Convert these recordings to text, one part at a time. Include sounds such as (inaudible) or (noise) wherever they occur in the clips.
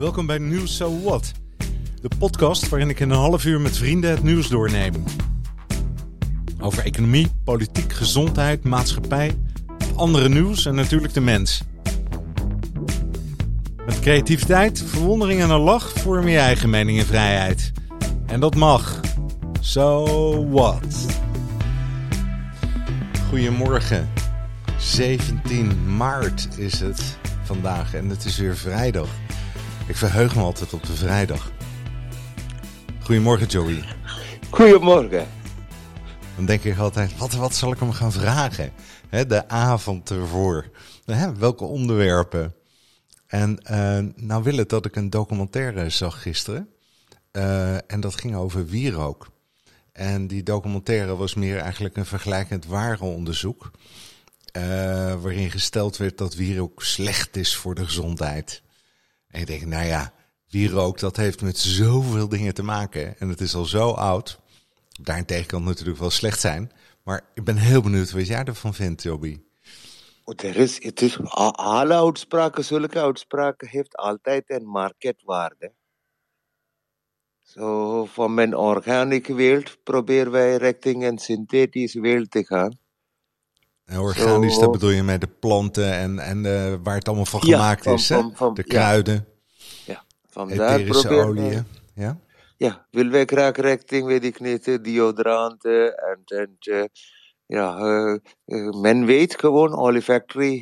Welkom bij Nieuws So What, de podcast waarin ik in een half uur met vrienden het nieuws doorneem. Over economie, politiek, gezondheid, maatschappij, andere nieuws en natuurlijk de mens. Met creativiteit, verwondering en een lach vorm je eigen mening en vrijheid. En dat mag. So what? Goedemorgen. 17 maart is het vandaag en het is weer vrijdag. Ik verheug me altijd op de vrijdag. Goedemorgen Joey. Goedemorgen. Dan denk ik altijd, wat, wat zal ik hem gaan vragen? De avond ervoor. Welke onderwerpen? En uh, nou wil het dat ik een documentaire zag gisteren. Uh, en dat ging over wierook. En die documentaire was meer eigenlijk een vergelijkend warenonderzoek. Uh, waarin gesteld werd dat wierook slecht is voor de gezondheid. En ik denk, nou ja, wierook dat heeft met zoveel dingen te maken. En het is al zo oud. Daarentegen kan het natuurlijk wel slecht zijn. Maar ik ben heel benieuwd wat jij ervan vindt, Joby. Er is, het is, alle uitspraken, zulke uitspraken, heeft altijd een marktwaarde. Zo, van mijn organische wereld proberen wij richting een synthetische wereld te gaan. En organisch, dat bedoel je met de planten en, en waar het allemaal van gemaakt van, is, hè? van, van, de kruiden, ja, van daar etherische oliën. Ja? Ja, willen wij graag richting, weet ik niet, deodoranten en, en eh, ja, eh, eh, men weet gewoon, olfactory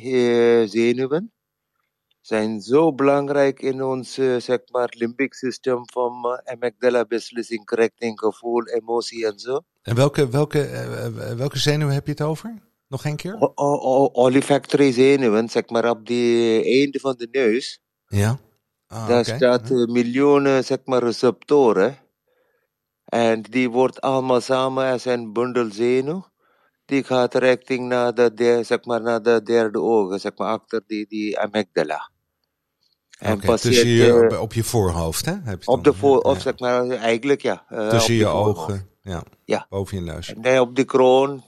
zenuwen zijn zo belangrijk in ons, zeg maar, limbic system van amygdala, beslissing, richting, gevoel, emotie en zo. En welke, welke, welke zenuw heb je het over? Nog één keer? O- o- o- olfactory zenuwen, zeg maar, op de einde van de neus. Ja. Ah, Daar oké. staat eh, miljoenen zeg maar, receptoren. En die wordt allemaal samen als een bundel zenuw. Die gaat richting naar de, de, zeg maar, naar de derde ogen, zeg maar, achter die, die amygdala. En Oké, passeert tussen je, op, je voorhoofd, hè? Heb je op dan, de voor, ja, of zeg maar, eigenlijk ja. eh, Tussen je ogen, ja. Ja. Boven je neus. Dan op de kroon,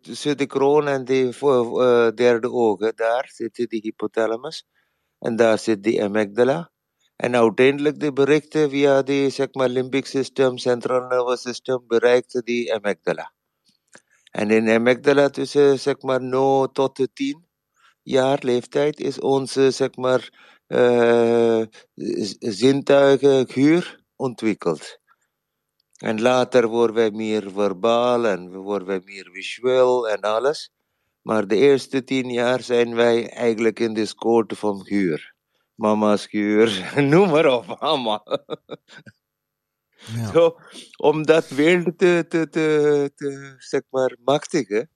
tussen de kroon en de eh, derde ogen, daar zit die hypothalamus. En daar zit die amygdala. En uiteindelijk de berichten via die zeg maar, limbic system, central nervous system, bereikt die amygdala. En in amygdala tussen zeg maar 0 tot de 10 jaar leeftijd is onze zeg maar, eh, z- zintuigen ontwikkeld. En later worden wij meer verbaal en worden wij meer visueel en alles. Maar de eerste tien jaar zijn wij eigenlijk in de scoort van huur. Mama's huur, (laughs) noem maar op, mama. Ja. Zo, om dat wereld te, te, te, te, zeg maar, machtigen.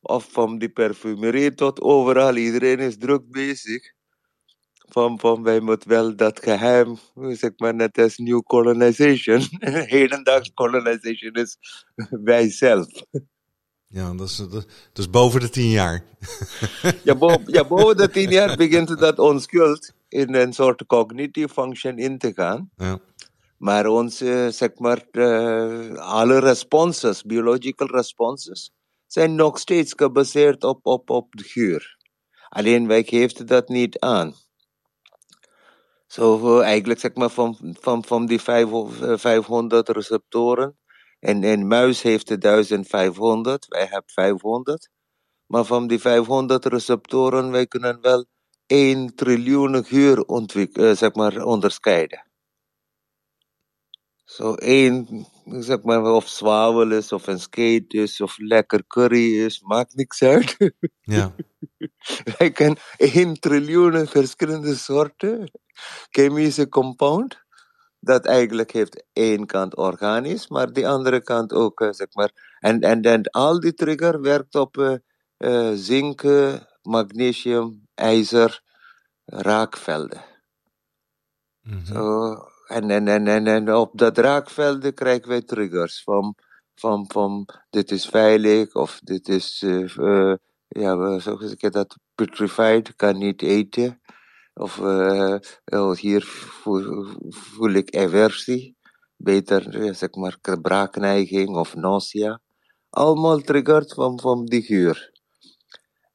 Of van die parfumerie tot overal, iedereen is druk bezig. Van, van wij moeten wel dat geheim, zeg maar, net als new colonization. (laughs) Hedendaags colonization is (laughs) wij zelf. Ja, dat is, dat, is boven de tien jaar. (laughs) Ja, boven, ja, boven de tien jaar begint dat onschuld in een soort cognitive function in te gaan. Ja. Maar onze, zeg maar, eh, alle responses, biological responses, zijn nog steeds gebaseerd op, op, op de geur. Alleen wij geven dat niet aan. Zo eigenlijk zeg maar van, van, van die vijf, eh, 500 receptoren. En een muis heeft er 1500, wij hebben 500. Maar van die 500 receptoren, wij kunnen wel 1 triljoen geur eh, zeg maar, onderscheiden. Zo één, zeg maar, of zwavel is, of een skate is, of lekker curry is, maakt niks uit. Ja. (laughs) Wij kunnen 1 triljoen verschillende soorten chemische compound. Dat eigenlijk heeft één kant organisch, maar die andere kant ook, eh, zeg maar. En, en, en al die trigger werkt op eh, eh, zink, magnesium, ijzer, raakvelden. Zo, en, en, en, en, en op dat raakvelden krijgen wij triggers van, van, van dit is veilig of dit is, eh, ja, we- zo zeg ik dat, petrified, kan niet eten. Of eh, oh, hier voel, ik aversie, beter eh, zeg maar braakneiging of nausea. Allemaal triggerd van, van die geur.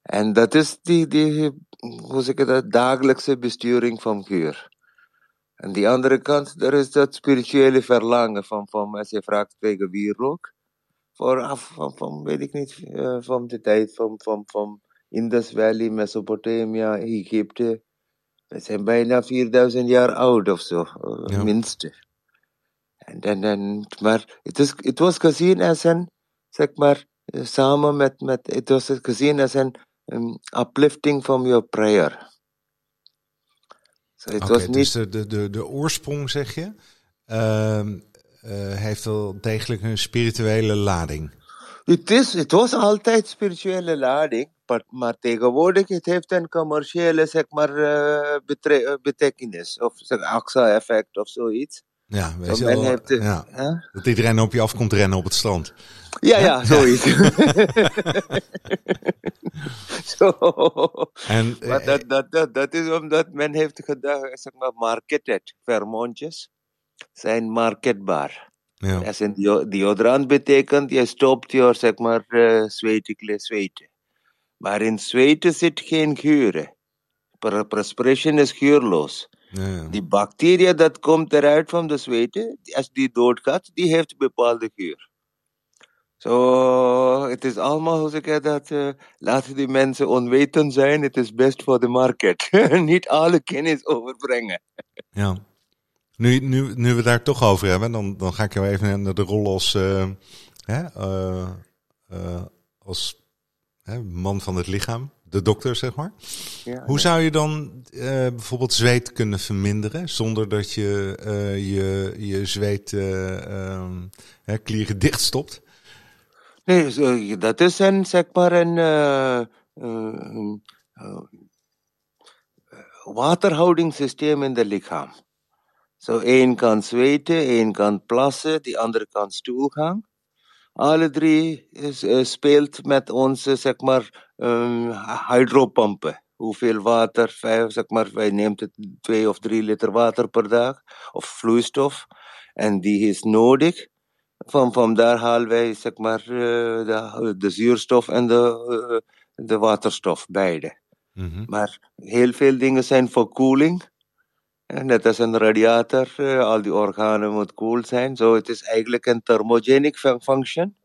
En dat is die, die hoe zeg ik dat, dagelijkse besturing van geur. Aan die andere kant, er is dat spirituele verlangen van, van als je vraagt tegen wierook. Vooraf van, van, weet ik niet, uh, van de tijd van, van, van Indus Valley, Mesopotamia, Egypte. We zijn bijna 4000 jaar oud of zo, uh, ja. minste. En, en, en, maar het, is, het was gezien als een, zeg maar, samen met, met het was gezien als een um, uplifting from your prayer. So okay, was niet... Dus de, de, de, de oorsprong, zeg je, uh, uh, heeft wel degelijk een spirituele lading. Het, is, het was altijd spirituele lading, maar, maar tegenwoordig het heeft een commerciële zeg maar, uh, betekenis. Of zeg, AXA-effect of zoiets. Ja, weet je wel, heeft, ja. Dat iedereen op je af komt rennen op het strand. Ja, ja, zoiets. (laughs) (laughs) Zo. En, maar dat, dat, dat, dat is omdat men heeft gedacht, zeg maar, marketed. Vermontjes zijn marketbaar. Ja. Als in deodorant betekent, je stopt je, zeg maar, uh, zweten. Maar in zweten zit geen geuren. Perspiration is geurloos. Ja, Die bacteria dat komt eruit van de zweten, als die doodgaat, die heeft bepaalde geur. Zo, het is allemaal, hoe zeg ik dat, uh, laten die mensen onwetend zijn, het is best voor de markt. (laughs) Niet alle kennis overbrengen. ja. Nu, nu, nu we daar toch over hebben, dan, dan ga ik jou even naar de rol als, uh, hè, uh, als hè, man van het lichaam de dokter, zeg maar. Ja, Hoe zou je dan bijvoorbeeld zweet kunnen verminderen zonder dat je je, je zweet uh, klieren dichtstopt? Nee, dat is een, zeg maar, een waterhoudingssysteem in het lichaam. Zo, één kan zweten, één kan plassen, die andere kan stoelgang. Alle drie is, speelt met onze, zeg maar, um, hydropompen. Hoeveel water, vijf, zeg maar, wij neemt het twee of drie liter water per dag, of vloeistof. En die is nodig. Van, van daar halen wij, zeg maar, uh, de, de zuurstof en de, uh, de waterstof, beide. Mm -hmm. Maar heel veel dingen zijn voor koeling. Net als een radiator, uh, al die organen moeten koel zijn. Zo, so het is eigenlijk een thermogenic function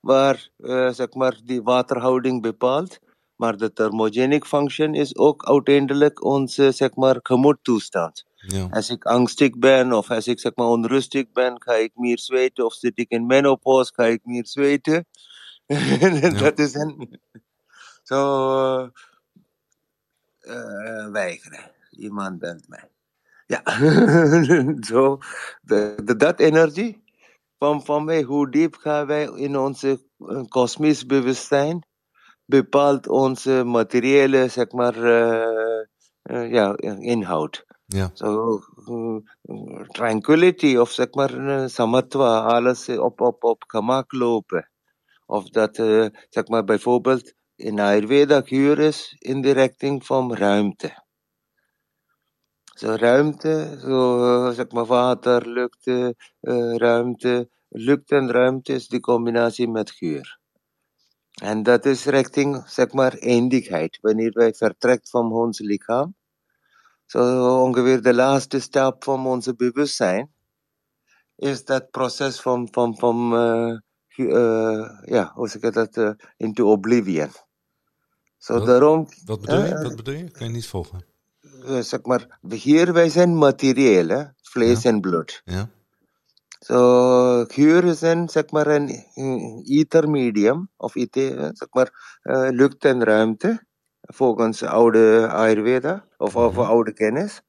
waar uh, zeg maar, die waterhouding bepaalt. Maar de thermogenic function is ook uiteindelijk onze zeg maar, gemoedtoestand. Ja. Als ik angstig ben of als ik zeg maar, onrustig ben, ga ik meer zweten. Of zit ik in menopauze, ga ik meer zweten. (laughs) dat is een. Zo. Uh, weigeren. Iemand belt mij. Ja, (laughs) zo. Dat energie van, van mij, hoe diep gaan wij in onze kosmisch bewustzijn, bepaalt onze materiële, zeg maar, uh, uh, ja, inhoud. Ja. So, uh, tranquility of zeg maar samatwa, alles op, op, op gemak lopen. Of dat, zeg maar, bijvoorbeeld in Ayurveda geur is in de richting van ruimte. Zo ruimte, zo zeg maar water, lucht, uh, ruimte. Lucht en ruimte is de combinatie met geur. En dat is richting, zeg maar, eindigheid. Wanneer wij vertrekken van ons lichaam. Zo ongeveer de laatste stap van onze bewustzijn. Is dat proces van, van, van uh, uh, ja, hoe zeg ik dat, uh, into oblivion. Zo wat, daarom... Wat bedoel je? Wat bedoel je? Kan je niet volgen? Uh, zeg maar, hier wij zijn materieel, hè? vlees en bloed. Ja. So, geur is een, zeg maar, een ether medium, of ether, zeg maar, uh, lucht en ruimte, volgens oude Ayurveda, of, of oude kennis.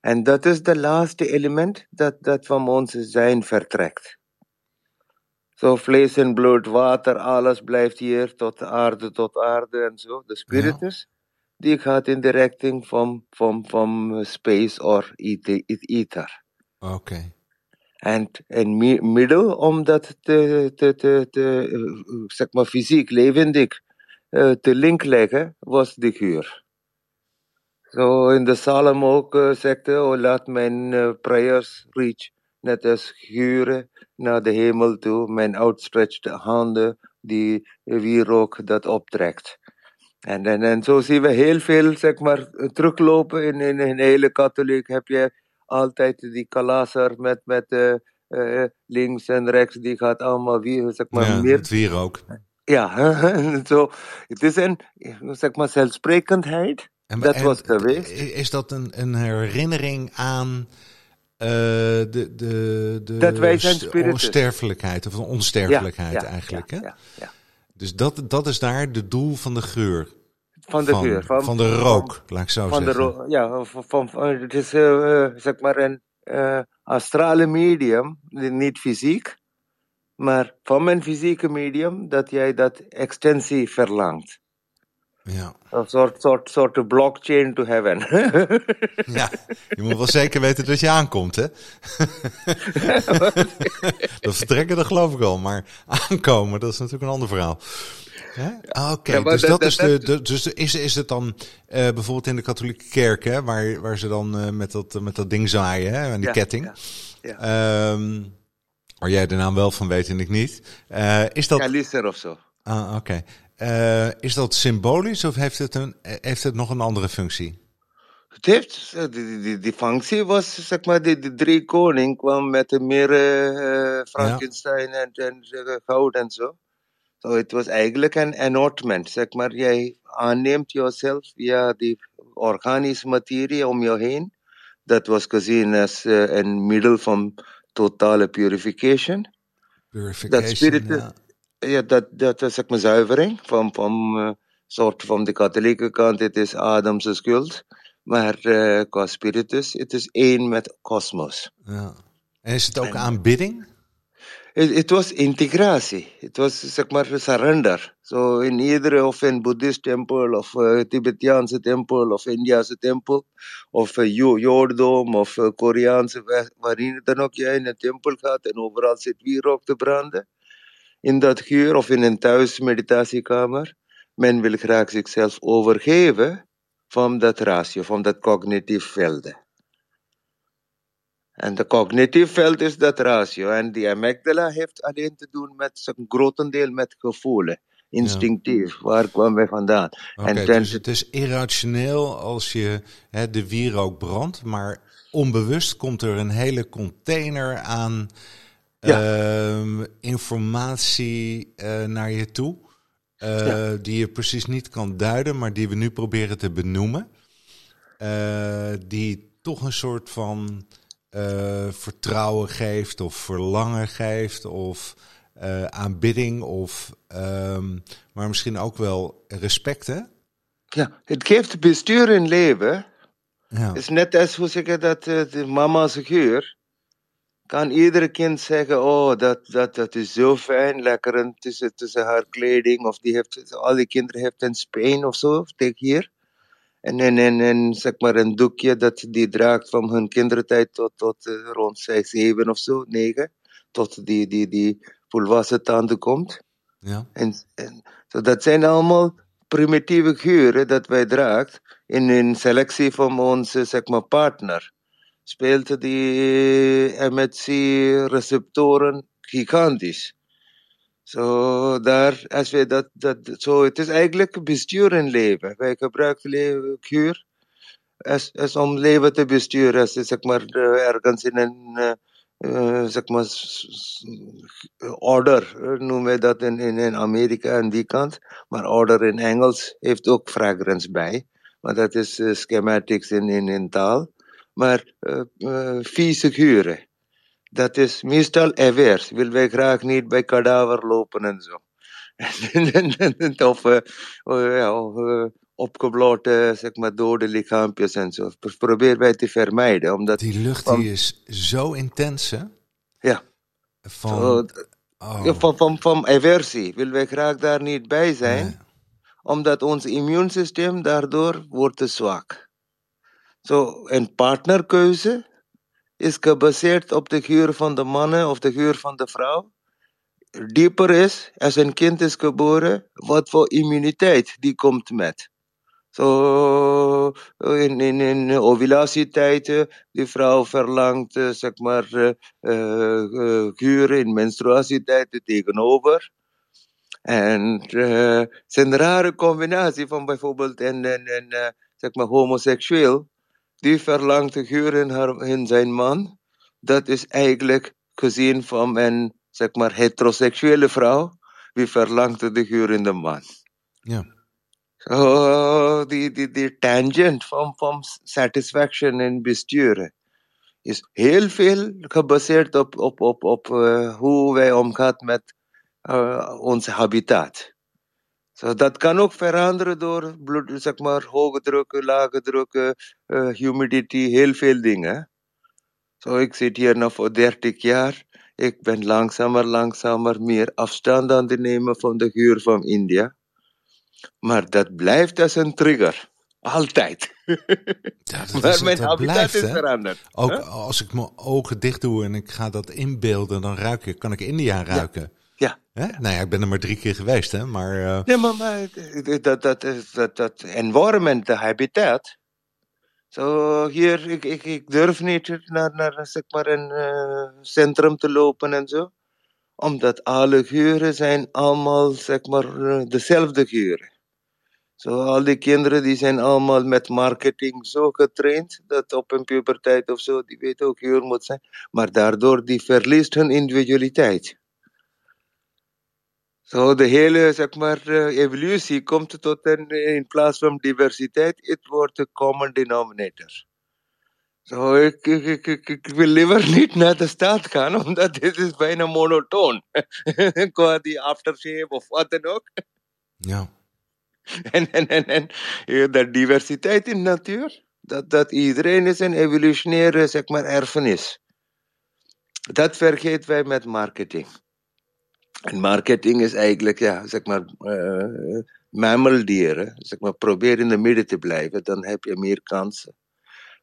En dat is de laatste element dat, dat van ons zijn vertrekt. Zo so, vlees en bloed, water, alles blijft hier tot aarde, tot aarde en zo. De spiritus. Ja die gaat in de richting van, van, van space or ether. Oké. Okay. En in middel om dat te, te, te, te zeg maar fysiek, levendig uh, te link leggen, was de geur. Zo so in de psalm ook uh, zegt oh, laat mijn uh, prayers reach, net als geuren naar de hemel toe, mijn outstretched handen, die wierook dat optrekt. En, en, en zo zien we heel veel, zeg maar, teruglopen in, in een hele katholiek. Heb je altijd die kalaser met, met uh, links en rechts, die gaat allemaal wie, zeg maar, ja, meer. Het weer ook. Ja, (laughs) zo. Het is een, zeg maar, zelfsprekendheid. En, dat en was geweest. Is dat een, een herinnering aan uh, de, de, de dat wij zijn spiritus. onsterfelijkheid, of de onsterfelijkheid ja, ja, eigenlijk? Hè? ja, Dus dat, dat is daar de doel van de geur. Van de geur. Van, van de rook, van, laat ik zo van zeggen. De ja, van, van, het is uh, zeg maar een uh, astrale medium, niet fysiek, maar van mijn fysieke medium, dat jij dat extensie verlangt. Ja. Een soort, soort, soort blockchain to heaven. (laughs) ja, je moet wel zeker weten dat je aankomt, hè? (laughs) dat vertrekken, dat geloof ik al. Maar aankomen, dat is natuurlijk een ander verhaal. Oké, okay, ja, dus dat, dat, is de, de, dus is, is het dan uh, bijvoorbeeld in de katholieke kerk, hè, waar, waar ze dan uh, met, dat, met dat ding zaaien, hè, en die ja, ketting. Ja, um, waar jij de naam wel van weet en ik niet. Uh, is dat... Kalister of zo. Ah, oké. Okay. Is dat symbolisch of heeft het, een, heeft het nog een andere functie? Het heeft, die, die, die functie was, zeg maar, de, de drie koning kwam met meer uh, Frankenstein ja. en, en uh, goud en zo. So het was eigenlijk een enotment, zeg maar. Jij aanneemt jezelf via die organische materie om je heen. Dat was gezien als een middel van totale purification. Purification, dat ja. Ja. dat, dat is maar zuivering van, van uh, soort van de katholieke kant. Het is Adamse schuld. Maar uh, qua spiritus, het is één met kosmos. Ja. En is het ook en, aanbidding? Het was integratie. Het was zeg maar surrender. So in iedere of een Boeddhist tempel of uh, Tibetaanse tempel of Indiase tempel of uh, of uh, Koreaanse, waarin dan ook jij in een tempel gaat en overal zit wierook te branden. In dat geur of in een thuis meditatiekamer. Men wil graag zichzelf overgeven van dat ratio, van dat cognitief veld. En de cognitief veld is dat ratio. En die amygdala heeft alleen te doen met een grotendeel met gevoelen. Instinctief. Ja. Waar kwamen wij vandaan? Okay, en ten... Dus het is irrationeel als je hè, de wierook brandt, maar onbewust komt er een hele container aan ja. uh, informatie uh, naar je toe. Ja. Die je precies niet kan duiden, maar die we nu proberen te benoemen. die toch een soort van uh, vertrouwen geeft of verlangen geeft of uh, aanbidding of um, maar misschien ook wel respect hè? Ja, het geeft bestuur in leven. Ja. Het is net als hoe zeg je dat de mama's geur kan iedere kind zeggen, oh dat, dat, dat is zo fijn, lekker tussen, tussen haar kleding of die heeft, al die kinderen hebben een speen of zo, tegen hier. En, en, en, en zeg maar een doekje dat die draagt van hun kindertijd tot, tot uh, rond 6, 7 of zo, 9. Tot die, die, die volwassen tanden komt. Ja. En, en, so dat zijn allemaal primitieve geuren dat wij draagt in een selectie van onze zeg maar, partner. Speelt die MHC-receptoren gigantisch. Zo, daar, als wij dat, dat, zo, het is eigenlijk bestuur in leven. Wij gebruiken leven, kuur als, als om leven te besturen. Als zeg maar ergens in een, uh, zeg maar, order, noemen wij dat in, in, in Amerika aan die kant. Maar order in Engels heeft ook fragrance bij. Maar dat is uh, schematics in, in, in taal. Maar uh, uh, vieze geuren dat is meestal aware. Wil wij graag niet bij kadaver lopen en zo. (laughs) of uh, ja, uh, opgebloten, zeg maar, dode lichaampjes en zo. Proberen wij te vermijden. Omdat die lucht van, die is zo intens, hè? Ja. Van, zo, oh. ja, van, van, van aversie. Wil wij graag daar niet bij zijn. Nee. Omdat ons immuunsysteem daardoor wordt te zwak. Zo, een partnerkeuze is gebaseerd op de geur van de mannen of de geur van de vrouw. Dieper is, als een kind is geboren, wat voor immuniteit die komt met. Zo, in, in, in ovulatietijden, die vrouw verlangt, uh, zeg maar, uh, uh, geur in menstruatietijden tegenover. En het is een rare combinatie van bijvoorbeeld een, een zeg maar, homoseksueel die verlangt de geur in, haar, in zijn man. Dat is eigenlijk gezien van een zeg maar, heteroseksuele vrouw. Wie verlangt de geur in de man. Ja. So, die, die, die tangent van, van satisfaction in besturen is heel veel gebaseerd op, op, op, op uh, hoe wij omgaan met uh, ons habitat. So, dat kan ook veranderen door bloed, zeg maar, hoge drukken, lage drukken, uh, humidity, heel veel dingen. Zo, ik zit hier nog voor 30 jaar. Ik ben langzamer, langzamer meer afstand aan het nemen van de huur van India. Maar dat blijft als een trigger. Altijd. (laughs) Ja, dat maar is- mijn dat habitat blijft, is hè? veranderd. Ook als ik mijn ogen dicht doe en ik ga dat inbeelden, dan ruik ik, kan ik India ruiken. Ja. Hè? Nou ja, ik ben er maar drie keer geweest, hè? Maar eh, Nee, maar, maar dat, dat, is- dat, dat environment, de habitat. Zo hier, ik, ik, ik durf niet naar, naar zeg maar een eh, centrum te lopen en zo. Omdat alle geuren zijn allemaal zeg maar eh, dezelfde geuren. Zo al die kinderen die zijn allemaal met marketing zo getraind. Dat op een puberteit of zo, die weten ook geur moet zijn. Maar daardoor die verliest hun individualiteit. Zo de hele zeg maar, eh, evolutie komt tot een, eh, in plaats van diversiteit, het wordt een common denominator. Zo, ik, ik, ik, ik, wil liever (laughs) niet naar de stad gaan, omdat dit is bijna monotoon. (laughs) Qua die aftershave of wat dan ook. ja. (laughs) En, en, en, en eh, de diversiteit in de natuur, dat, dat iedereen is een evolutionaire zeg maar, erfenis. Dat vergeten wij met marketing. En marketing is eigenlijk, ja, zeg maar, eh mammaldieren. Zeg maar, probeer in de midden te blijven, dan heb je meer kansen.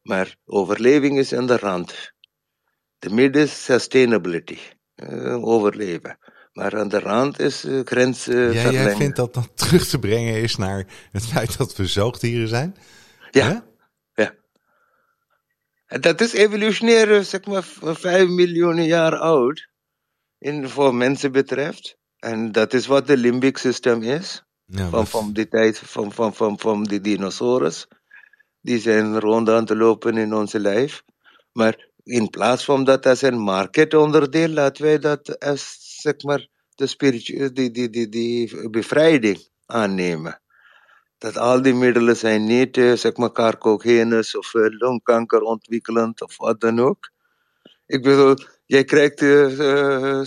Maar overleving is aan de rand. De midden is sustainability, eh, overleven. Maar aan de rand is uh, grens eh, Ja, jij verlengen. vindt dat dat (laughs) terug te brengen is naar het feit dat we zoogdieren zijn? Ja. Ja. En dat is evolutionair, zeg maar, vijf miljoen jaar oud. In, voor mensen betreft. En dat is wat de limbic system is. Ja, Van, van die tijd, van, van, van, van die dinosaurus. Die zijn rond aan te lopen in onze lijf. Maar in plaats van dat als een marketonderdeel, laten wij dat als, zeg maar, de spiritu die, die, die, die bevrijding aannemen. Dat al die middelen zijn niet, eh, zeg maar, carcogenus of eh, longkanker ontwikkelend of wat dan ook. Ik bedoel, jij krijgt, eh, eh,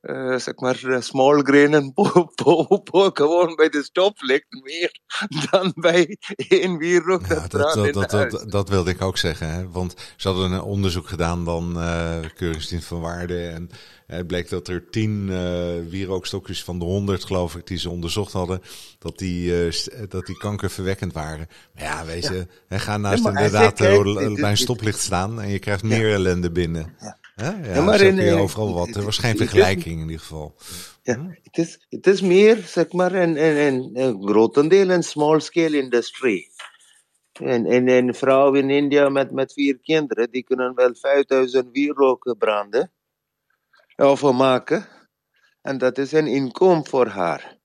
eh, zeg maar, small grain en po, (laughs) po, po, gewoon bij de stoplicht meer (laughs) dan bij één wierook Ja, dat dat, dat, dat, wilde ik ook zeggen. Hè? Want ze hadden een onderzoek gedaan dan Keuringsdienst van Waarde. En het bleek dat er tien eh wierookstokjes van de honderd, geloof ik, die ze onderzocht hadden, dat die, dat die kankerverwekkend waren. Maar ja, weet je, hè, ga naast hij inderdaad bij een stoplicht staan en je krijgt meer ellende binnen. Ja. Hè? Ja, Ja, maar zo in, je overal wat. Er was geen vergelijking in ieder geval. Ja, het is, het is meer, zeg maar, een, een, een, een grotendeel een small-scale industrie. En, en een vrouw in India met, met vier kinderen, die kunnen wel 5000 wieroken branden. Of maken. En dat is een inkomen voor haar.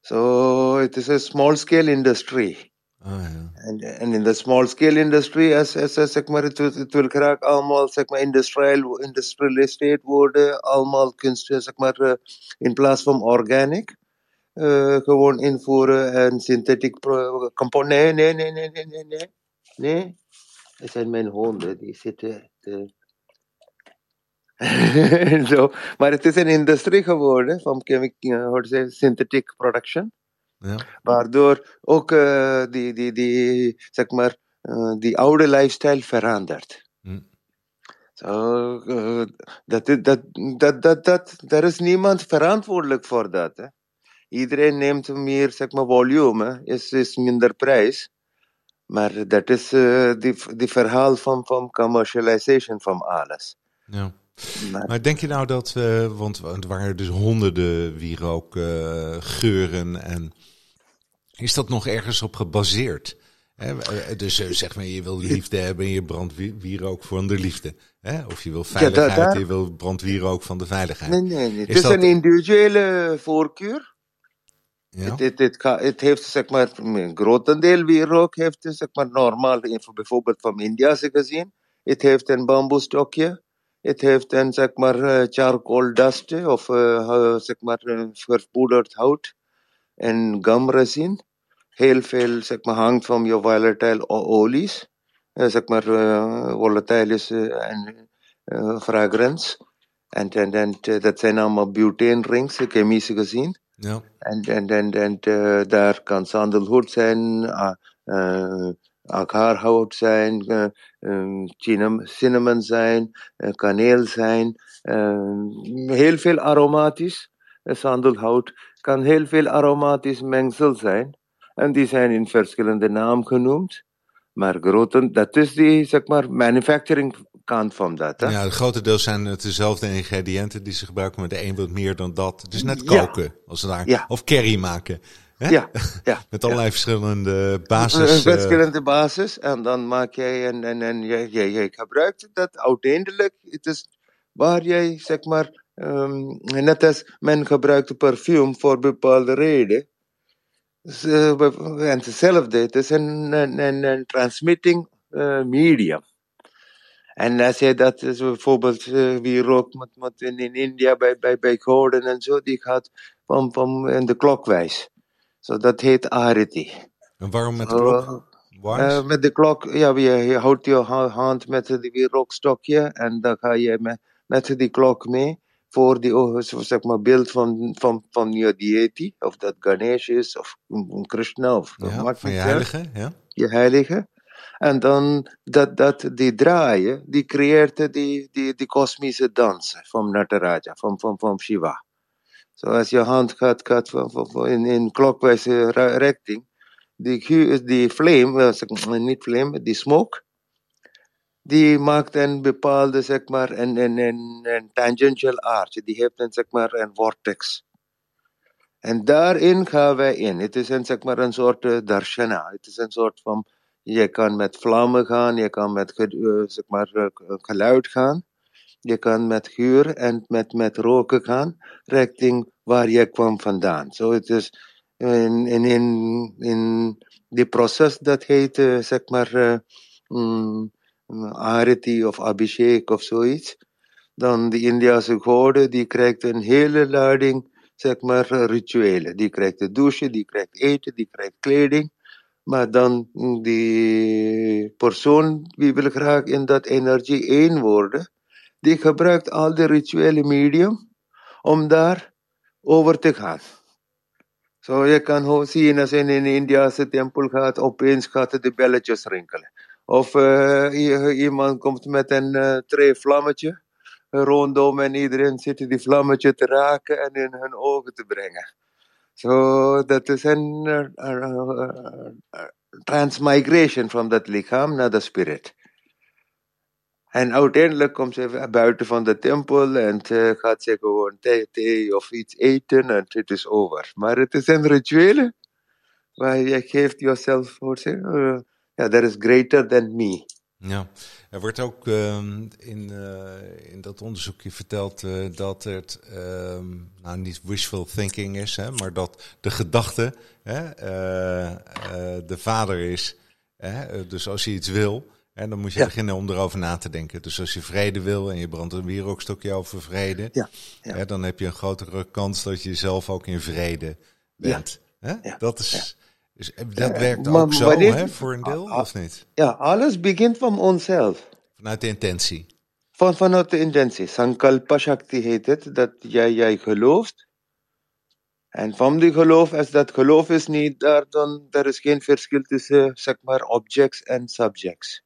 So, het is een small-scale industry. Ah, ja. En, en in de small-scale industry, als, als, als, zeg maar, het, wil- het wil graag allemaal zeg maar, industrial, industrialiseerd worden, allemaal kunst, zeg maar, eh, in plaats van organic. eh, gewoon invoeren en synthetic pro- compound. Nee, nee, nee, nee, nee, nee, nee. Nee, dat zijn mijn honden, die zitten te... Zo. Maar het is een industrie geworden van chemi- eh, hoe te zeggen, synthetic production. Ja. Waardoor ook eh, die, die, die, zeg maar, eh, die oude lifestyle verandert. Hm. Zo, eh, dat, is- dat, dat, dat, dat, er is niemand verantwoordelijk voor dat. Hè. Iedereen neemt meer zeg maar, volume, is, is minder prijs. Maar dat is eh, die, die verhaal van, van commercialization van alles. Ja. Maar, Maar denk je nou dat we, want het waren dus honderden wierook eh, geuren en is dat nog ergens op gebaseerd? Eh, dus eh, zeg maar, je wil liefde hebben en je brandt wi- wierook van de liefde. Of je wil veiligheid daar- je wil brandwierook van de veiligheid. nee, nee, nee. Het Is is dat- een individuele voorkeur. Ja. Het, het, het, het, heeft zeg maar, een grotendeel wierook heeft zeg maar normaal, bijvoorbeeld van India gezien. Het heeft een bamboestokje. Het heeft een zeg maar charcoal dust of uh, zeg maar verpoederd hout en gumresin. Heel veel zeg maar hangt van je volatile olies. Uh, zeg maar uh, volatiles en fragrance. En, en, en dat zijn allemaal butane rings, chemisch gezien. Ja. En, en, en, en uh, daar kan sandelhout zijn, uh, uh, agarhout zijn, uh, cinnamon zijn, kaneel zijn. heel veel aromatisch. sandelhout kan heel veel aromatisch mengsel zijn. En die zijn in verschillende namen genoemd. Maar groten, dat is die, zeg maar, manufacturing kant van dat. Hè? Ja, het grote deel zijn het dezelfde ingrediënten die ze gebruiken, maar de een wat meer dan dat. Het is net koken, als daar. Ja. Of curry maken. Hè? Ja, ja. (laughs) Met allerlei verschillende basis. Uh, verschillende basis. En dan maak jij en, en, en jij, jij, jij gebruikt dat uiteindelijk. Het is waar jij, zeg maar, um, net als men gebruikt perfume voor bepaalde reden. En hetzelfde, het is een, een, een, een transmitting uh, medium. En als je dat is bijvoorbeeld uh, wie rookt met, met in, in India bij, bij, bij Gordon en zo, die gaat van, van in de klokwijs. Zo, dat heet arity. En waarom met de klok? Uh, met de klok, ja, je, je houdt je hand met die rookstokje en dan ga je met, met die klok mee voor die oh, zeg maar, beeld van, van, van je deity, of dat Ganesh is, of Krishna, of ja, van je heilige, ja. Je heilige. En dan dat, dat die draaien, die creëert die, die, die kosmische dansen van Nataraja, van, van, van Shiva. Zoals je hand gaat, gaat in, in clockwise richting, die, die flame, niet flame, die smoke, die maakt een bepaalde, zeg maar, een, een, een, een tangential arch. Die heeft een, zeg maar, een vortex. En daarin gaan wij in. Het is een, zeg maar, een soort uh, darshana. Het is een soort van je kan met vlammen gaan, je kan met uh, zeg maar, uh, geluid gaan. Je kan met geur en met, met roken gaan, richting waar je kwam vandaan. Zo so het is in, in, in, in die proces dat heet, uh, zeg maar, uh, um, arati of abhishek of zoiets. Dan de Indiase goden, die krijgt een hele lading, zeg maar, rituelen. Die krijgt de douche, die krijgt eten, die krijgt kleding. Maar dan die persoon die wil graag in dat energie één worden, die gebruikt al de rituele medium om daar over te gaan. Zo je kan zien als je in een Indiase tempel gaat, opeens gaat de belletjes rinkelen. Of uh, iemand komt met een uh, twee vlammetje rondom en iedereen zit die vlammetje te raken en in hun ogen te brengen. So that is uh, uh, transmigration from that lichaam naar de spirit. En uiteindelijk komt ze buiten van de tempel en gaat ze gewoon thee, thee of iets eten en het is over. Maar het is een rituele waar je geeft jezelf, hoe ja, yeah, that is greater than me. Ja, er wordt ook um, in, uh, in dat onderzoekje verteld uh, dat het um, nou niet wishful thinking is, hè, maar dat de gedachte hè, de vader is. Hè, dus als je iets wil, hè, dan moet je ja. beginnen om erover na te denken. Dus als je vrede wil en je brandt een wierookstokje over vrede, ja. Hè, dan heb je een grotere kans dat je zelf ook in vrede bent. Hè? Dat is. Dus eh, dat uh, werkt ook zo, hè, voor een deel, of niet? Ja, alles begint van onszelf. Vanuit de intentie. Van, vanuit de intentie. Sankalpa Shakti heet het, dat jij, jij gelooft. En van die geloof, als dat geloof is niet daar, dan er is geen verschil tussen, zeg maar, objects en subjects.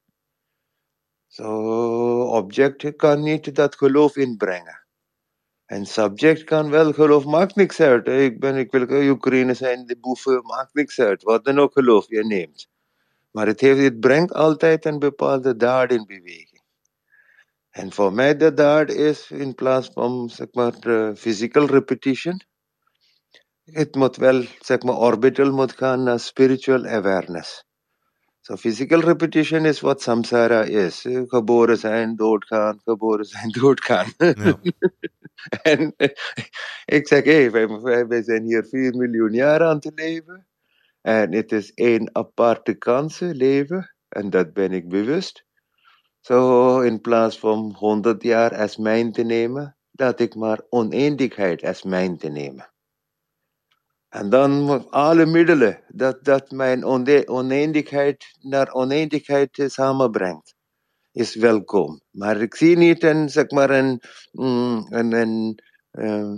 Object kan niet dat geloof inbrengen. En subject kan wel geloof, maakt niks uit. Ik, ben, ik wil Oekraïne zijn, de boeven, maakt niks uit. Wat dan ook geloof je neemt. Maar het, heeft, het brengt altijd een bepaalde daad in beweging. En voor mij de daad is in plaats van zeg maar de physical repetition. Het moet wel zeg maar orbital moet gaan naar spiritual awareness. So physical repetition is what samsara is. Geboren zijn, doodgaan, geboren zijn, (laughs) doodgaan. Ja. (laughs) en ik zeg, hé, hey, wij, wij zijn hier 4 miljoen jaar aan te leven. En het is één aparte kansen leven. En dat ben ik bewust. Zo in plaats van 100 jaar als mijn te nemen, dat ik maar oneindigheid als mijn te nemen. En dan alle middelen dat, dat mijn oneindigheid naar oneindigheid samenbrengt, is welkom. Maar ik zie niet een, zeg maar, een, mm, een, een uh,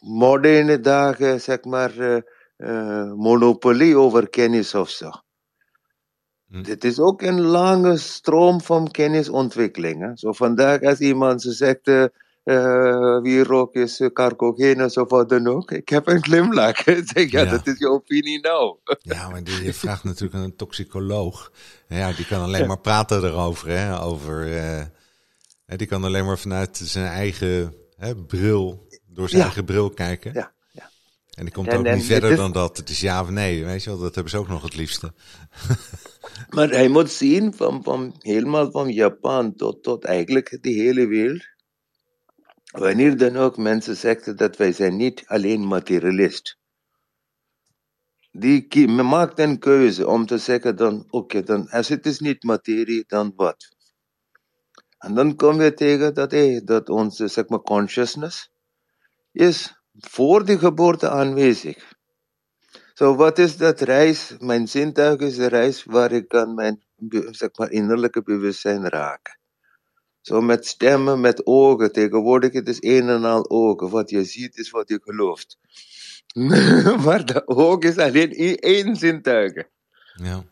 moderne dagen, zeg maar, uh, monopolie over kennis of zo. Hm. Dit is ook een lange stroom van kennisontwikkeling. Hè? Zo vandaag als iemand zegt, uh, wie rook is uh, carcogeen of wat dan ook. Ik heb een glimlach. (laughs) zeg, ja, dat is je opinie nou. ja, maar die, je (laughs) vraagt natuurlijk aan een toxicoloog. Ja, die kan alleen maar praten erover. Hè? Over, die kan alleen maar vanuit zijn eigen hè, bril, door zijn eigen bril kijken. Ja. En die komt ook niet verder dan dat. Het is ja of nee, weet je wel. Dat hebben ze ook nog het liefste. maar hij moet zien, van, van, helemaal van Japan tot, tot eigenlijk de hele wereld. Wanneer dan ook mensen zeggen dat wij zijn niet alleen materialist. Die maakt een keuze om te zeggen dan, oké, dan als het is niet materie, dan wat? En dan komen we tegen dat, hey, dat onze, zeg maar, consciousness is voor de geboorte aanwezig. Zo, wat is dat reis? Mijn zintuig is de reis waar ik kan mijn zeg maar, innerlijke bewustzijn raken. Zo met stemmen, met ogen. Tegenwoordig het is een en al ogen. Wat je ziet is wat je gelooft. (laughs) maar de oog is alleen één zintuig. Ja.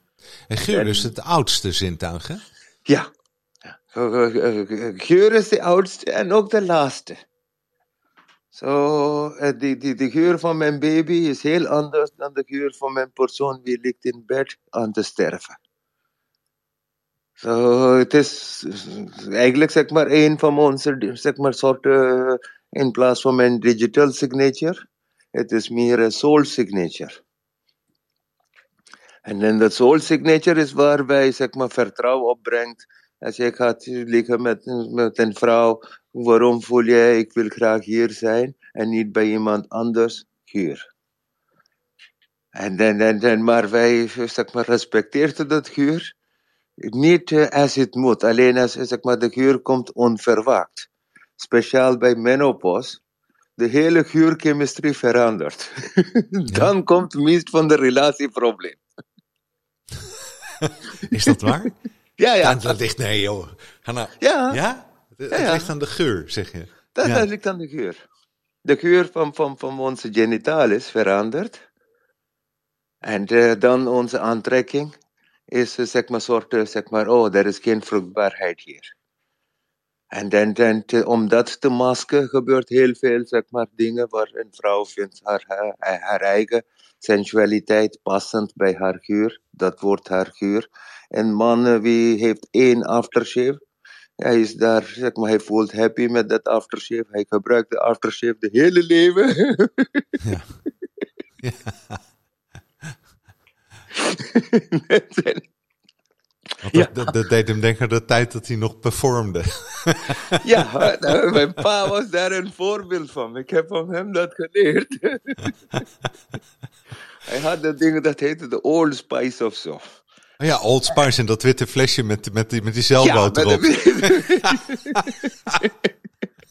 En geur is het oudste zintuig, hè? Ja. Geur is de oudste en ook de laatste. Zo, eh, de, de, de geur van mijn baby is heel anders dan de geur van mijn persoon die ligt in bed aan te sterven. Zo, het is eigenlijk zeg maar een van onze zeg maar soorten, in plaats van mijn digital signature, het is meer een soul signature. En dan de soul signature is waarbij zeg maar vertrouwen opbrengt. Als je gaat liggen met, met een vrouw Waarom voel jij, ik wil graag hier zijn en niet bij iemand anders hier? En, dan, dan, dan, maar wij zeg maar, respecteerden dat huur. Niet uh, als het moet, alleen als zeg maar, de huur komt onverwacht. Speciaal bij menopause. De hele huurchemistrie verandert. (laughs) dan komt het meest van de relatieprobleem. (laughs) Is dat waar? (laughs) ja, ja. Dat ligt, nee joh. Hanna, ja. Ja? Het, ja, ligt aan de geur, zeg je. Dat, ja. ligt aan de geur. De geur van, van, van onze genitalis verandert. En uh, dan onze aantrekking is zeg maar soort, zeg maar, oh, er is geen vruchtbaarheid hier. En dan, dan te, om dat te masken gebeurt heel veel, zeg maar, dingen waar een vrouw vindt haar, haar, haar eigen sensualiteit passend bij haar geur. Dat wordt haar geur. En man wie heeft één aftershave, hij is daar, zeg maar, hij voelt happy met dat aftershave. Hij gebruikt de aftershave de hele leven. ja. (laughs) ja. (laughs) ja. Dat, dat, deed hem denken aan de tijd dat hij nog performde. (laughs) ja, nou, mijn pa was daar een voorbeeld van. Ik heb van hem dat geleerd. (laughs) hij had dat ding dat heette de Old Spice of zo. Oh ja, Old Spice en dat witte flesje met, met, die, met die zeilboot ja, erop.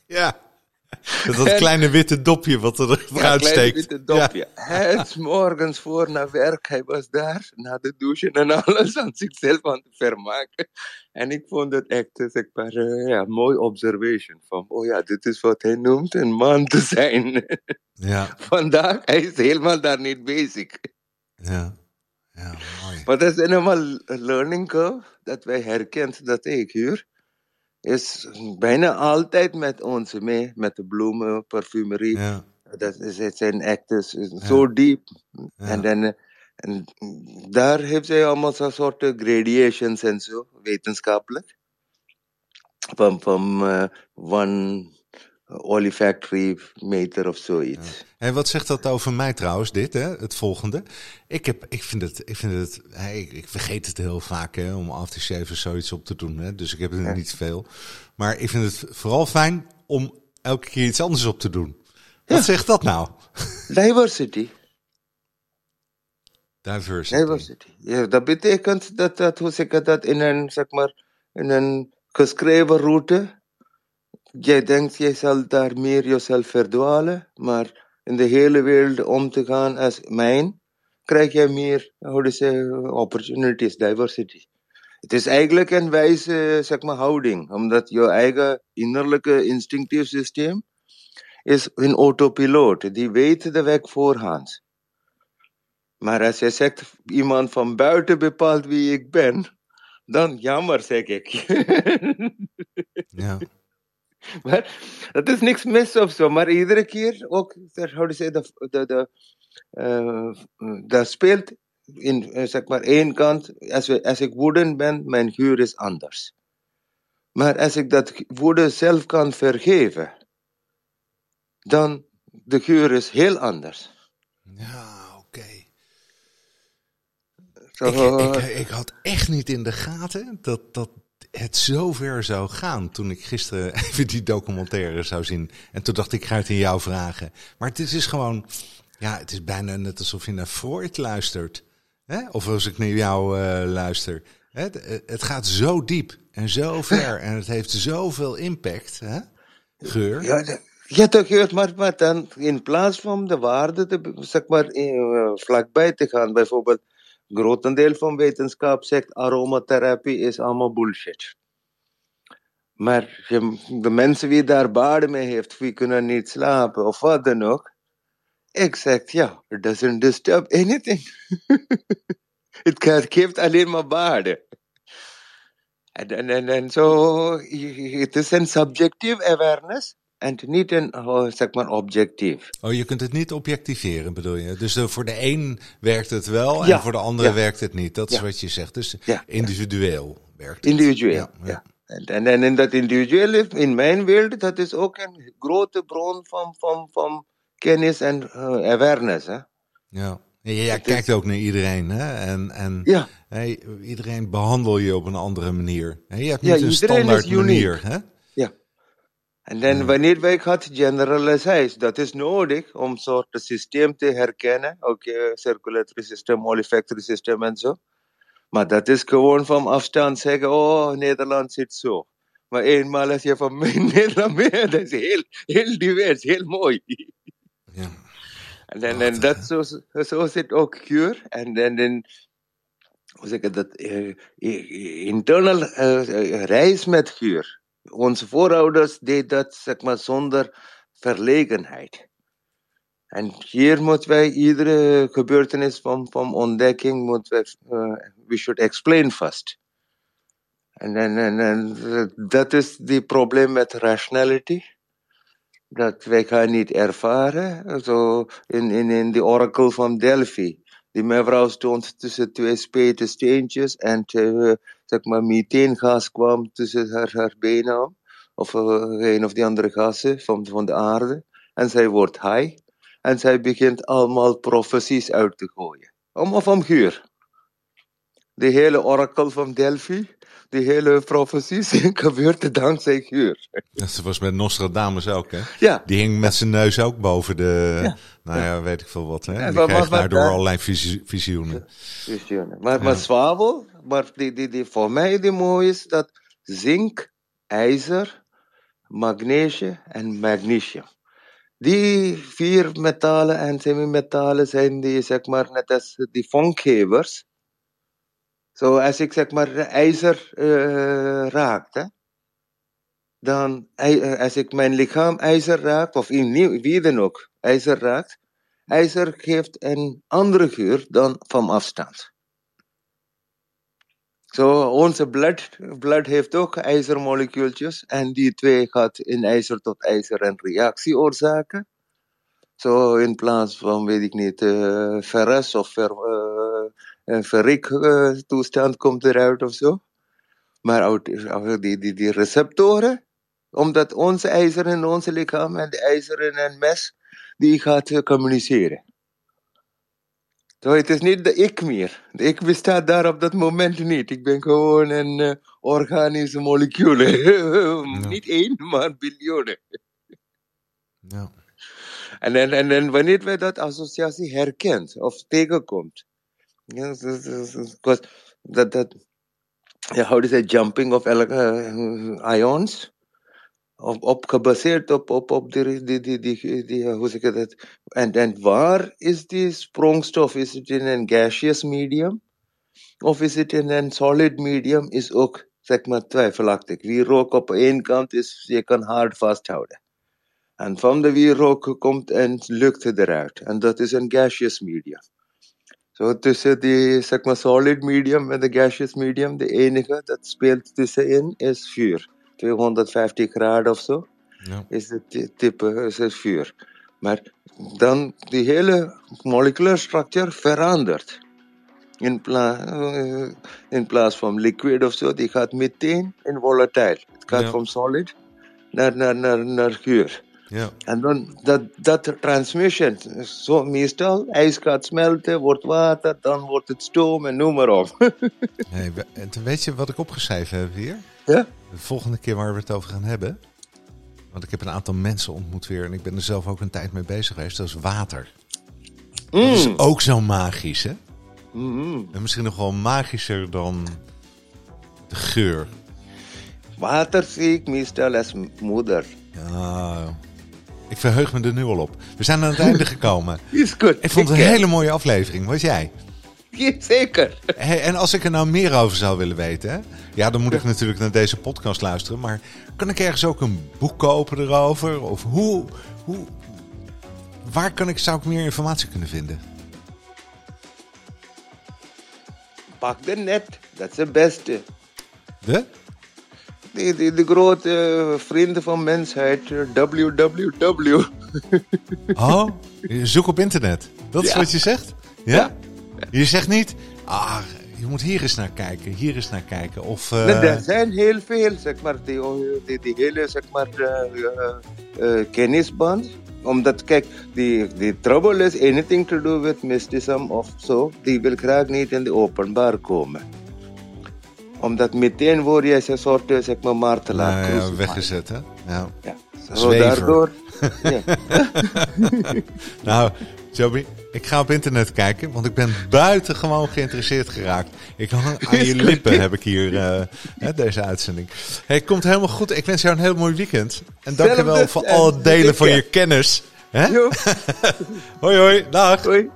ja. Dat, dat kleine witte dopje wat er eruit ja, steekt. witte dopje. Ja. Het morgens voor naar werk, hij was daar, na de douche en alles (laughs) aan zichzelf aan het vermaken. En ik vond het echt, zeg maar, uh, ja, mooi observation. Van, oh ja, dit is wat hij noemt een man te zijn. (laughs) Ja. Vandaag, hij is helemaal daar niet bezig. Ja. Ja, mooi. Maar dat is helemaal een learning curve dat wij herkent dat ik hier is bijna altijd met ons mee, met de bloemen, parfumerie. Ja. Dat is, het zijn actes zo diep. En, dan, en daar heeft zij allemaal zo'n soort gradations en zo, wetenschappelijk. Van, van uh, one olfactory meter of zoiets. En wat zegt dat over mij trouwens, dit, hè? het volgende? Ik, heb, ik vind het, ik, vind het ik, ik, vergeet het heel vaak hè, om aftershave zoiets op te doen. Hè? Dus ik heb er niet veel. Maar ik vind het vooral fijn om elke keer iets anders op te doen. Wat zegt dat nou? Diversity. Diversity. Diversity. Ja, dat betekent dat, dat, hoe zeg ik dat, in een, zeg maar, in een geschreven route Jij denkt, jij zal daar meer jezelf verdwalen, maar in de hele wereld om te gaan als mijn, krijg je meer, hoe say, opportunities, diversity. Het is eigenlijk een wijze, zeg maar, houding, omdat je eigen innerlijke instinctief systeem is in autopiloot. Die weet de weg voorhand. Maar als je zegt, iemand van buiten bepaalt wie ik ben, dan jammer, zeg ik. (laughs) ja. (laughs) maar dat is niks mis of zo. Maar iedere keer ook, say, de, de, de, uh, dat speelt in, uh, zeg maar, één kant. Als, we, als ik woedend ben, mijn huur is anders. Maar als ik dat woede zelf kan vergeven, dan de geur is heel anders. Ja, oké. Ik, ik, ik, had echt niet in de gaten dat, dat het zover zou gaan toen ik gisteren (laughs) even die documentaire zou zien. En toen dacht ik, ik ga het in jou vragen. Maar het is gewoon, ja, het is bijna net alsof je naar Freud luistert. Hè? Of als ik naar jou uh, luister. Hè? Het gaat zo diep en zo (laughs) ver en het heeft zoveel impact. Hè? Geur. Ja, ja, de geur, maar, maar dan in plaats van de waarde te, zeg maar, uh, vlakbij te gaan, bijvoorbeeld grotendeel van wetenschap zegt aromatherapie is allemaal bullshit. Maar de mensen die daar baden mee heeft, wie of wat dan ook. Ik ja, it doesn't disturb anything. (laughs) Geeft alleen maar baden. En, en, en, en zo, het is een subjective awareness. En niet een, oh, zeg maar, objectief. Oh, je kunt het niet objectiveren, bedoel je? Dus uh, voor de een werkt het wel en voor de andere werkt het niet. Dat is wat je zegt. Dus individueel werkt het. Individueel, ja. En, en, en dat individueel, in mijn wereld, dat is ook een grote bron van, van, van kennis en uh, awareness. Hè? Ja. Ja, kijkt ook naar iedereen. Hè? En, en ja. hey, iedereen behandel je op een andere manier. Je hebt niet een standaard manier. Hè? En dan wanneer wij gaat generaliseren, dat is nodig om soort systeem te herkennen. Oké, okay, circulatory system, olfactory system en zo. Maar dat is gewoon van afstand zeggen, oh, Nederland zit zo. Maar eenmaal als je van (laughs) Nederland bent, dat is heel, heel divers, heel mooi. Ja. En, dan, en dat zo, zo zit ook geur. En dan, hoe zeg ik dat, uh, internal uh, reis met geur onze voorouders deden dat zeg maar, zonder verlegenheid. En hier moeten wij iedere gebeurtenis van, van ontdekking, moeten uh, we should explain first. En, en, en, dat is het probleem met rationality. Dat wij gaan niet ervaren. Zo in, in, in de orakel van Delphi. Die mevrouw stond tussen twee speten steentjes en uh, zeg maar, metheengas kwam tussen haar, haar benen. Of uh, een of die andere gassen van, van de aarde. En zij wordt high. En zij begint allemaal profeties uit te gooien. Om of om geur. De hele orakel van Delphi, die hele profeties, (laughs) gebeurde dankzij geur. Dat was met Nostradamus ook, hè? Ja. Die hing met zijn neus ook boven de, ja. nou ja, weet ik veel wat, hè? Ja, die kreeg daardoor allerlei visioenen. Visioenen. Maar, maar zwavel, maar die, die, die voor mij die mooi is, dat zink, ijzer, magnesium en magnesium. Die vier metalen en semimetalen zijn die, zeg maar, net als die vonkgevers. Zo, als ik zeg maar ijzer uh, raak, hè, dan, eh, als ik mijn lichaam ijzer raak, of in, wie dan ook ijzer raakt, ijzer geeft een andere geur dan van afstand. Zo, onze bloed, bloed heeft ook ijzermolecuultjes en die twee gaat in ijzer tot ijzer een reactie oorzaken. Zo in plaats van, weet ik niet, uh, ferres of ver, uh, een verrik uh, toestand komt eruit of zo. Maar die, die, die receptoren Omdat onze ijzer in ons lichaam en de ijzer in een mes, die gaat eh, communiceren. Zo, het is niet de ik meer. De ik bestaat daar op dat moment niet. Ik ben gewoon een uh, organische molecuul. (laughs) niet één, maar biljoenen. (laughs) Ja. En, en, en, en wanneer wij dat associatie herkent of tegenkomt. That, that, yeah, how do you say, jumping of uh, ions? Op, op gebaseerd op, op, op die, die, die, die, die hoe zeg ik dat? En, en waar is die sprongstof? Is het in een gaseous medium? Of is het in een solid medium? Is ook, zeg maar, twijfelachtig. Wie rook op één kant is, je kan hard vasthouden. En van de wierook komt een lucht eruit. En dat is een gaseous medium. Zo tussen die zeg maar, solid medium en de gaseous medium, de enige dat speelt tussenin is vuur. 250 graden of zo Ja. is het type is het vuur. Maar dan die hele moleculaire structuur verandert. In, pla eh, in plaats van liquid of zo, die gaat meteen in volatile. Het gaat Ja. van solid naar, naar, naar, naar vuur. Ja. En dan dat, dat transmission, zo meestal, ijs gaat smelten, wordt water, dan wordt het stoom en noem maar op. (laughs) Hey, we- en weet je wat ik opgeschreven heb hier? Ja? De volgende keer waar we het over gaan hebben. Want ik heb een aantal mensen ontmoet weer. En ik ben er zelf ook een tijd mee bezig geweest. Dat is water. Dat is Mm. ook zo magisch, hè? Mhm. En misschien nog wel magischer dan de geur. Water zie ik meestal als moeder. Ja, ik verheug me er nu al op. We zijn aan het einde (laughs) gekomen. Is goed. Ik vond het een Zeker. hele mooie aflevering. Wat jij? Zeker. Hey, en als ik er nou meer over zou willen weten, hè? ja, dan moet ik natuurlijk naar deze podcast luisteren. Maar kan ik ergens ook een boek kopen erover? Of hoe, hoe, waar kan ik, zou ik meer informatie kunnen vinden? Pak de net, dat is het beste. De? De, de, de grote vrienden van mensheid, eh, www. Oh, zoek op internet. Dat is Ja. wat je zegt? Ja? Ja. Je zegt niet, ah, je moet hier eens naar kijken, hier eens naar kijken. Of, eh, Er zijn heel veel, zeg maar, die, die, die hele, zeg maar, eh, kennisband. Omdat, kijk, die, die trouble is anything to do with mysticism of zo, die wil graag niet in de openbaar komen. Omdat meteen word je een soort, zeg maar, martelaar. nou ja, weggezet, hè? Ja. Ja. Zo, daardoor, (laughs) ja. Nou, Joby, ik ga op internet kijken, want ik ben buitengewoon geïnteresseerd geraakt. Ik hang aan je lippen, heb ik hier, eh, deze uitzending. Hey, het komt helemaal goed. Ik wens jou een heel mooi weekend. En dank je wel voor en al het delen van je kennis. Hè? (laughs) Hoi, hoi, dag. hoi.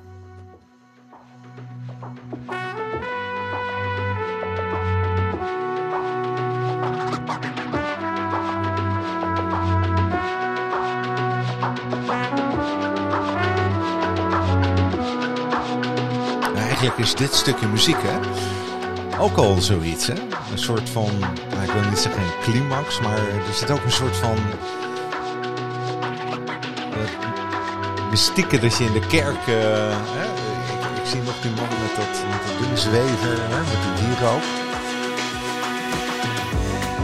Is dit stukje muziek, hè? Ook al zoiets, hè? Een soort van, nou, ik wil niet zeggen een climax, maar er zit ook een soort van eh, mystieke dat je in de kerk, eh, hè? Ik, ik zie nog die man met dat, met dat zweven, hè? met die wierook.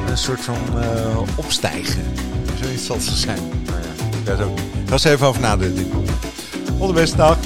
Een soort van eh, opstijgen. Zoiets zal het zijn. Maar ja, het ook niet. Ga eens even over nadenken. Dag.